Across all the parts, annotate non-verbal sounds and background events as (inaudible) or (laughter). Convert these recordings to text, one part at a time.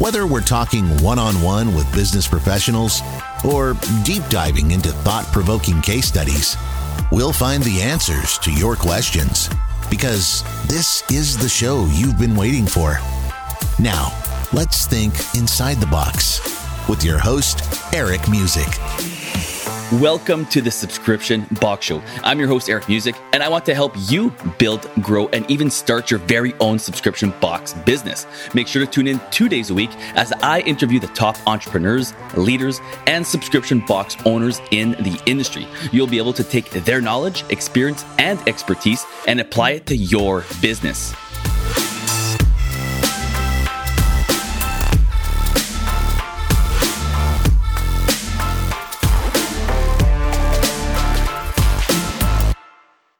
Whether we're talking one on one with business professionals or deep diving into thought provoking case studies, we'll find the answers to your questions because this is the show you've been waiting for. Now, let's think inside the box with your host, Eric Musick. Welcome to the Subscription Box Show. I'm your host, Eric Musick, and I want to help you build, grow, and even start your very own subscription box business. Make sure to tune in two days a week as I interview the top entrepreneurs, leaders, and subscription box owners in the industry. You'll be able to take their knowledge, experience, and expertise and apply it to your business.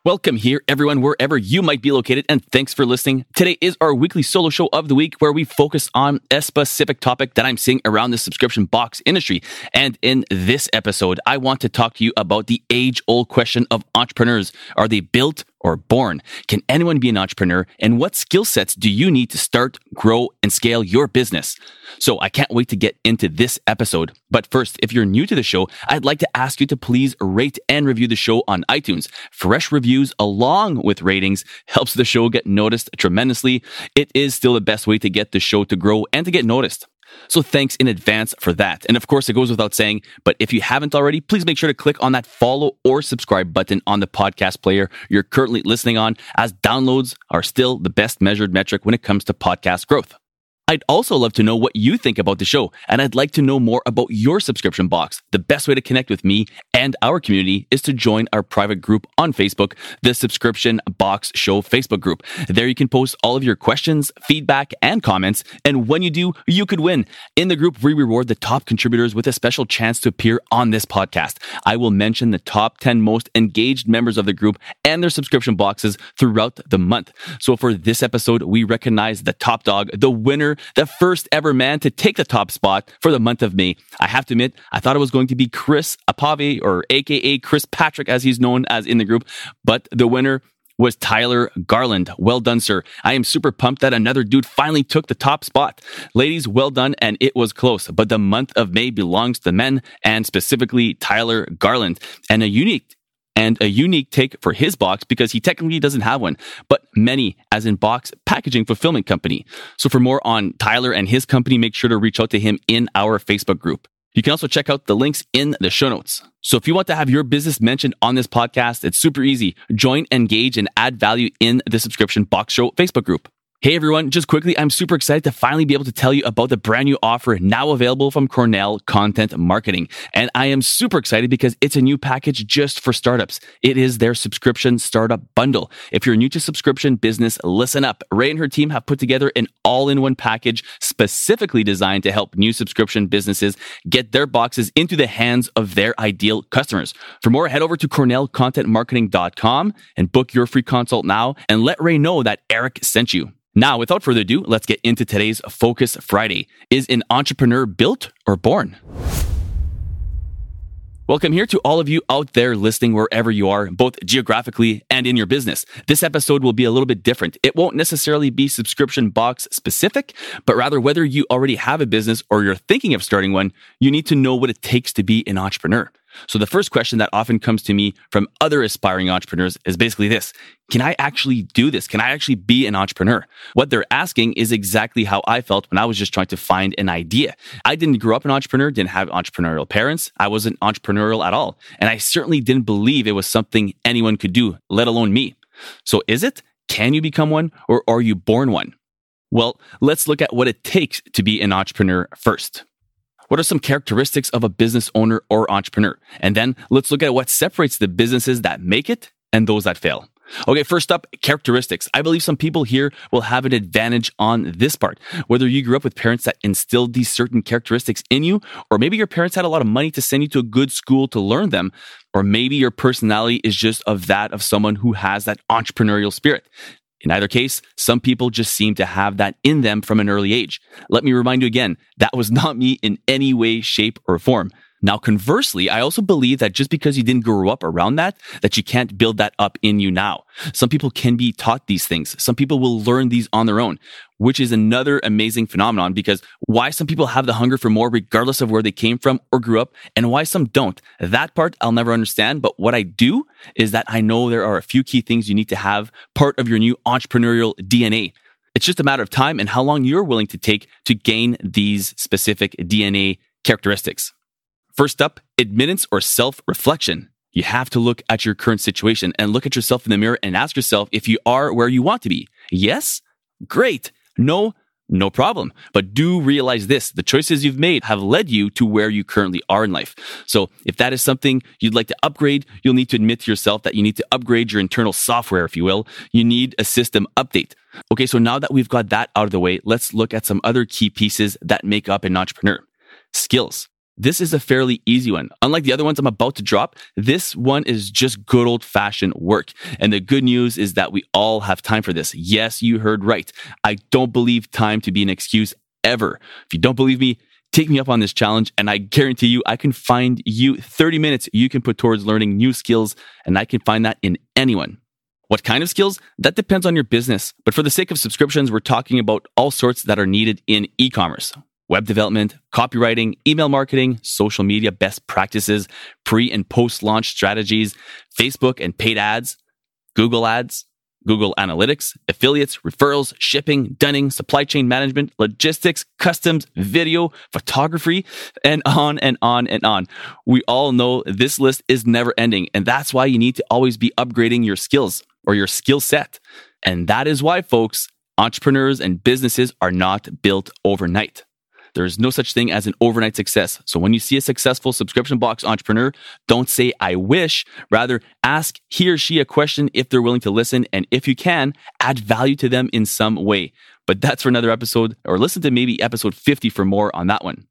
Welcome here, everyone, wherever you might be located, and thanks for listening. Today is our weekly solo show of the week where we focus on a specific topic that I'm seeing around the subscription box industry. And in this episode, I want to talk to you about the age old question of entrepreneurs. Are they built or born? Can anyone be an entrepreneur? And what skill sets do you need to start, grow, and scale your business? So I can't wait to get into this episode. But first, if you're new to the show, I'd like to ask you to please rate and review the show on iTunes. Fresh reviews along with ratings helps the show get noticed tremendously. It is still the best way to get the show to grow and to get noticed. So thanks in advance for that. And of course, it goes without saying, but if you haven't already, please make sure to click on that follow or subscribe button on the podcast player you're currently listening on, as downloads are still the best measured metric when it comes to podcast growth. I'd also love to know what you think about the show, and I'd like to know more about your subscription box. The best way to connect with me and our community is to join our private group on Facebook, the Subscription Box Show Facebook group. There you can post all of your questions, feedback, and comments, and when you do, you could win. In the group, we reward the top contributors with a special chance to appear on this podcast. I will mention the top 10 most engaged members of the group and their subscription boxes throughout the month. So for this episode, we recognize the top dog, the winner the first ever man to take the top spot for the month of May. I have to admit, I thought it was going to be Chris Apave or AKA Chris Patrick as he's known as in the group, but the winner was Tyler Garland. Well done, sir. I am super pumped that another dude finally took the top spot. Ladies, well done, and it was close. But the month of May belongs to men, and specifically Tyler Garland. And a unique and a unique take for his box because he technically doesn't have one, but many, as in box packaging fulfillment company. So for more on Tyler and his company, make sure to reach out to him in our Facebook group. You can also check out the links in the show notes. So if you want to have your business mentioned on this podcast, it's super easy. Join, engage, and add value in the subscription box show Facebook group. Hey everyone, just quickly, I'm super excited to finally be able to tell you about the brand new offer now available from Cornell Content Marketing. And I am super excited because it's a new package just for startups. It is their subscription startup bundle. If you're new to subscription business, listen up. Ray and her team have put together an all in one package specifically designed to help new subscription businesses get their boxes into the hands of their ideal customers. For more, head over to cornellcontentmarketing.com and book your free consult now and let Ray know that Eric sent you. Now, without further ado, let's get into today's Focus Friday. Is an entrepreneur built or born? Welcome here to all of you out there listening wherever you are, both geographically and in your business. This episode will be a little bit different. It won't necessarily be subscription box specific, but rather whether you already have a business or you're thinking of starting one, you need to know what it takes to be an entrepreneur. So the first question that often comes to me from other aspiring entrepreneurs is basically this. Can I actually do this? Can I actually be an entrepreneur? What they're asking is exactly how I felt when I was just trying to find an idea. I didn't grow up an entrepreneur, didn't have entrepreneurial parents. I wasn't entrepreneurial at all. And I certainly didn't believe it was something anyone could do, let alone me. So is it? Can you become one or are you born one? Well, let's look at what it takes to be an entrepreneur first. What are some characteristics of a business owner or entrepreneur? And then let's look at what separates the businesses that make it and those that fail. Okay, first up, characteristics. I believe some people here will have an advantage on this part. Whether you grew up with parents that instilled these certain characteristics in you, or maybe your parents had a lot of money to send you to a good school to learn them, or maybe your personality is just of that of someone who has that entrepreneurial spirit. In either case, some people just seem to have that in them from an early age. Let me remind you again, that was not me in any way, shape, or form. Now, conversely, I also believe that just because you didn't grow up around that, that you can't build that up in you now. Some people can be taught these things. Some people will learn these on their own, which is another amazing phenomenon because why some people have the hunger for more regardless of where they came from or grew up and why some don't. That part I'll never understand. But what I do is that I know there are a few key things you need to have part of your new entrepreneurial DNA. It's just a matter of time and how long you're willing to take to gain these specific DNA characteristics. First up, admittance or self reflection. You have to look at your current situation and look at yourself in the mirror and ask yourself if you are where you want to be. Yes? Great. No? No problem. But do realize this the choices you've made have led you to where you currently are in life. So if that is something you'd like to upgrade, you'll need to admit to yourself that you need to upgrade your internal software, if you will. You need a system update. Okay, so now that we've got that out of the way, let's look at some other key pieces that make up an entrepreneur skills. This is a fairly easy one. Unlike the other ones I'm about to drop, this one is just good old fashioned work. And the good news is that we all have time for this. Yes, you heard right. I don't believe time to be an excuse ever. If you don't believe me, take me up on this challenge and I guarantee you I can find you 30 minutes you can put towards learning new skills and I can find that in anyone. What kind of skills? That depends on your business. But for the sake of subscriptions, we're talking about all sorts that are needed in e-commerce web development, copywriting, email marketing, social media best practices, pre and post launch strategies, Facebook and paid ads, Google ads, Google Analytics, affiliates, referrals, shipping, dunning, supply chain management, logistics, customs, video, photography, and on and on and on. We all know this list is never ending, and that's why you need to always be upgrading your skills or your skill set. And that is why, folks, entrepreneurs and businesses are not built overnight. There is no such thing as an overnight success. So when you see a successful subscription box entrepreneur, don't say, I wish. Rather, ask he or she a question if they're willing to listen. And if you can, add value to them in some way. But that's for another episode, or listen to maybe episode 50 for more on that one.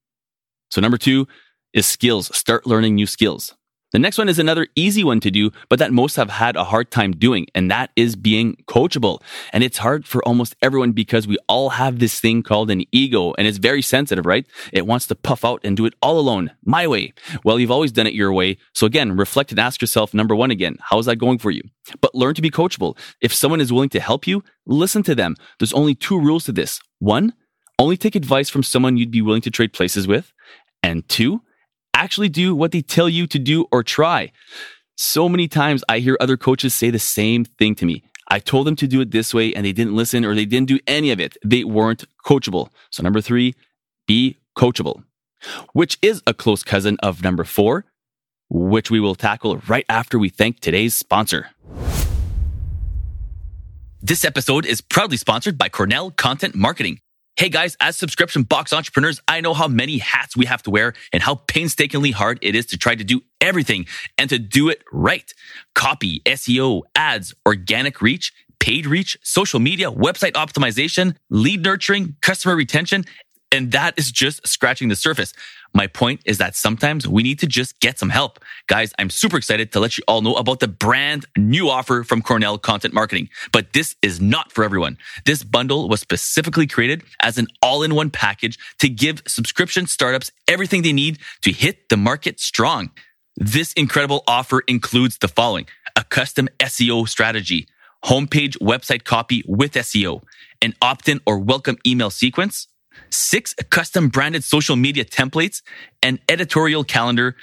So, number two is skills. Start learning new skills. The next one is another easy one to do, but that most have had a hard time doing, and that is being coachable. And it's hard for almost everyone because we all have this thing called an ego, and it's very sensitive, right? It wants to puff out and do it all alone, my way. Well, you've always done it your way. So again, reflect and ask yourself, number one again, how is that going for you? But learn to be coachable. If someone is willing to help you, listen to them. There's only two rules to this. One, only take advice from someone you'd be willing to trade places with. And two, actually do what they tell you to do or try. So many times I hear other coaches say the same thing to me. I told them to do it this way and they didn't listen or they didn't do any of it. They weren't coachable. So, number three, be coachable, which is a close cousin of number four, which we will tackle right after we thank today's sponsor. This episode is proudly sponsored by Cornell Content Marketing. Hey guys, as subscription box entrepreneurs, I know how many hats we have to wear and how painstakingly hard it is to try to do everything and to do it right. Copy, SEO, ads, organic reach, paid reach, social media, website optimization, lead nurturing, customer retention, and that is just scratching the surface. My point is that sometimes we need to just get some help. Guys, I'm super excited to let you all know about the brand new offer from Cornell Content Marketing. But this is not for everyone. This bundle was specifically created as an all in one package to give subscription startups everything they need to hit the market strong. This incredible offer includes the following a custom SEO strategy, homepage website copy with SEO, an opt in or welcome email sequence six custom branded social media templates, an editorial calendar,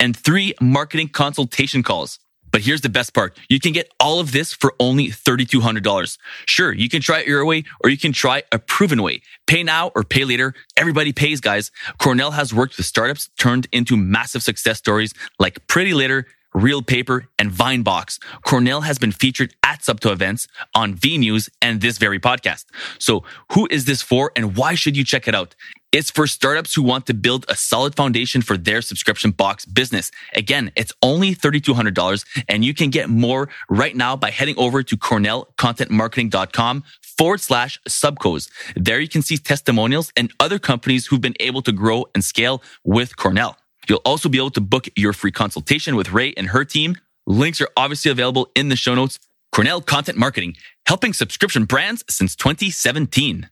and three marketing consultation calls. But here's the best part. You can get all of this for only $3,200. Sure, you can try it your way or you can try a proven way. Pay now or pay later. Everybody pays, guys. Cornell has worked with startups turned into massive success stories like PrettyLitter, Reel Paper, and Vinebox, Cornell has been featured at Subto events, on V News, and this very podcast. So who is this for and why should you check it out? It's for startups who want to build a solid foundation for their subscription box business. Again, it's only $3,200 and you can get more right now by heading over to cornellcontentmarketing.com forward slash subcos. There you can see testimonials and other companies who've been able to grow and scale with Cornell. You'll also be able to book your free consultation with Ray and her team. Links are obviously available in the show notes. Cornell Content Marketing, helping subscription brands since 2017.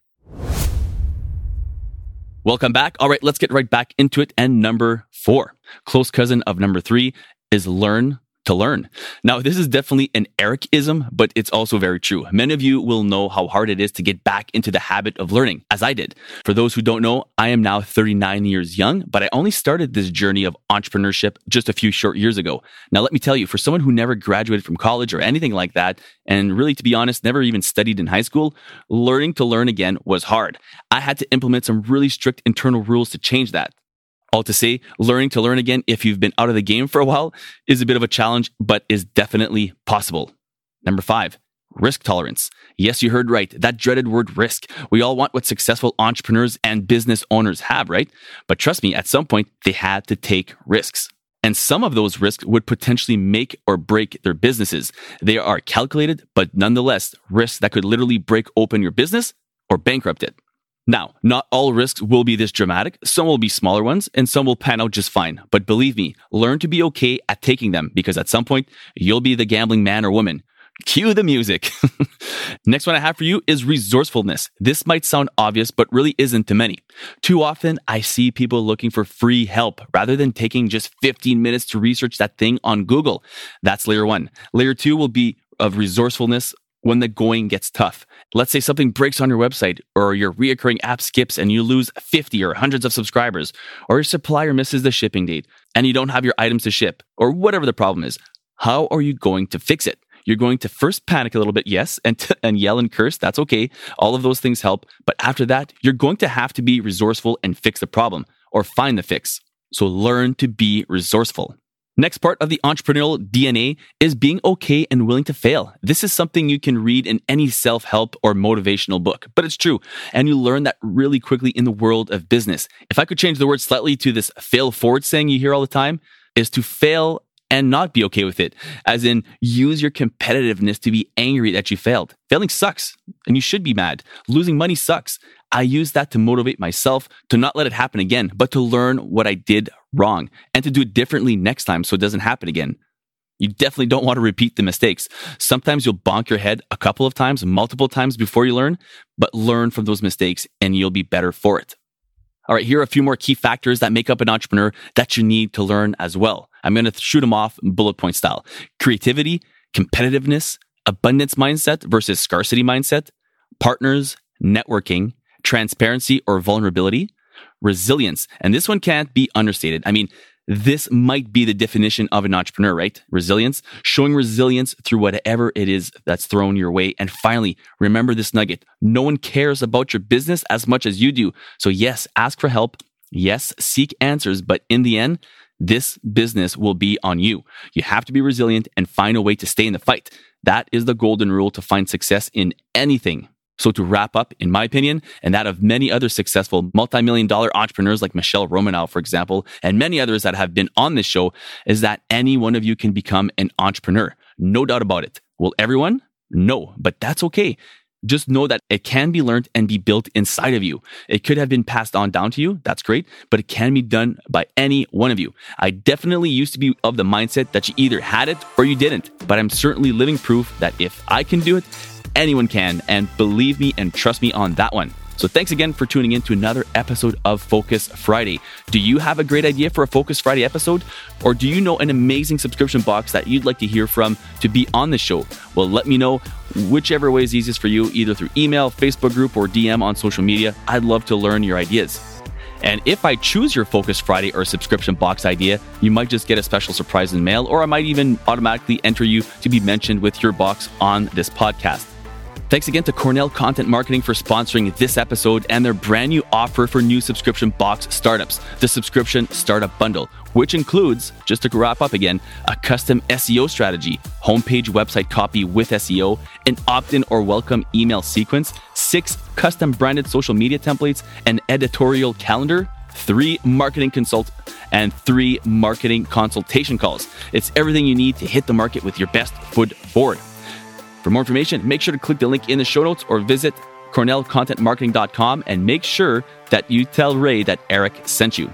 Welcome back. All right, let's get right back into it. And number four, close cousin of number three is learn to learn. Now, this is definitely an Ericism, but it's also very true. Many of you will know how hard it is to get back into the habit of learning, as I did. For those who don't know, I am now 39 years young, but I only started this journey of entrepreneurship just a few short years ago. Now, let me tell you, for someone who never graduated from college or anything like that, and really, to be honest, never even studied in high school, learning to learn again was hard. I had to implement some really strict internal rules to change that. All to say, learning to learn again if you've been out of the game for a while is a bit of a challenge, but is definitely possible. Number five, risk tolerance. Yes, you heard right. That dreaded word risk. We all want what successful entrepreneurs and business owners have, right? But trust me, at some point, they had to take risks. And some of those risks would potentially make or break their businesses. They are calculated, but nonetheless, risks that could literally break open your business or bankrupt it. Now, not all risks will be this dramatic. Some will be smaller ones and some will pan out just fine. But believe me, learn to be okay at taking them because at some point you'll be the gambling man or woman. Cue the music. (laughs) Next one I have for you is resourcefulness. This might sound obvious, but really isn't to many. Too often, I see people looking for free help rather than taking just 15 minutes to research that thing on Google. That's layer one. Layer two will be of resourcefulness when the going gets tough. Let's say something breaks on your website, or your reoccurring app skips and you lose 50 or hundreds of subscribers, or your supplier misses the shipping date and you don't have your items to ship, or whatever the problem is. How are you going to fix it? You're going to first panic a little bit, yes, and, t- and yell and curse. That's okay. All of those things help. But after that, you're going to have to be resourceful and fix the problem or find the fix. So learn to be resourceful. Next part of the entrepreneurial DNA is being okay and willing to fail. This is something you can read in any self help or motivational book, but it's true. And you learn that really quickly in the world of business. If I could change the word slightly to this fail forward saying you hear all the time, is to fail and not be okay with it. As in, use your competitiveness to be angry that you failed. Failing sucks, and you should be mad. Losing money sucks. I use that to motivate myself to not let it happen again, but to learn what I did wrong and to do it differently next time so it doesn't happen again. You definitely don't want to repeat the mistakes. Sometimes you'll bonk your head a couple of times, multiple times before you learn, but learn from those mistakes and you'll be better for it. All right, here are a few more key factors that make up an entrepreneur that you need to learn as well. I'm going to shoot them off bullet point style. Creativity, competitiveness, abundance mindset versus scarcity mindset, partners, networking, transparency or vulnerability, resilience. And this one can't be understated. I mean, this might be the definition of an entrepreneur, right? Resilience, showing resilience through whatever it is that's thrown your way. And finally, remember this nugget. No one cares about your business as much as you do. So yes, ask for help. Yes, seek answers. But in the end, this business will be on you. You have to be resilient and find a way to stay in the fight. That is the golden rule to find success in anything. So to wrap up, in my opinion, and that of many other successful multi-million dollar entrepreneurs like Michelle Romanow, for example, and many others that have been on this show, is that any one of you can become an entrepreneur. No doubt about it. Will everyone? No, but that's okay. Just know that it can be learned and be built inside of you. It could have been passed on down to you. That's great, but it can be done by any one of you. I definitely used to be of the mindset that you either had it or you didn't, but I'm certainly living proof that if I can do it, anyone can. And believe me and trust me on that one. So thanks again for tuning in to another episode of Focus Friday. Do you have a great idea for a Focus Friday episode? Or do you know an amazing subscription box that you'd like to hear from to be on the show? Well, let me know whichever way is easiest for you, either through email, Facebook group, or DM on social media. I'd love to learn your ideas. And if I choose your Focus Friday or subscription box idea, you might just get a special surprise in mail, or I might even automatically enter you to be mentioned with your box on this podcast. Thanks again to Cornell Content Marketing for sponsoring this episode and their brand new offer for new subscription box startups, the Subscription Startup Bundle, which includes, just to wrap up again, a custom SEO strategy, homepage website copy with SEO, an opt in or welcome email sequence, six custom branded social media templates, an editorial calendar, three marketing consults, and three marketing consultation calls. It's everything you need to hit the market with your best foot forward. For more information, make sure to click the link in the show notes or visit cornellcontentmarketing.com and make sure that you tell Ray that Eric sent you.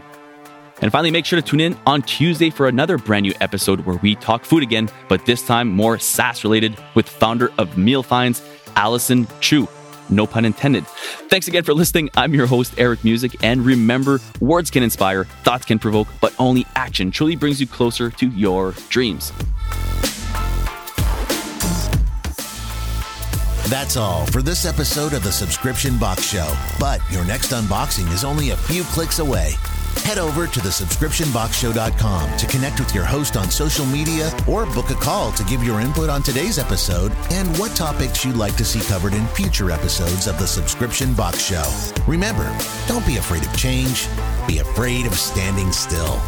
And finally, make sure to tune in on Tuesday for another brand new episode where we talk food again, but this time more SaaS related with founder of Meal Finds, Allison Chu. No pun intended. Thanks again for listening. I'm your host, Eric Musick. And remember, words can inspire, thoughts can provoke, but only action truly brings you closer to your dreams. That's all for this episode of the Subscription Box Show. But your next unboxing is only a few clicks away. Head over to thesubscriptionboxshow.com to connect with your host on social media or book a call to give your input on today's episode and what topics you'd like to see covered in future episodes of the Subscription Box Show. Remember, don't be afraid of change, be afraid of standing still.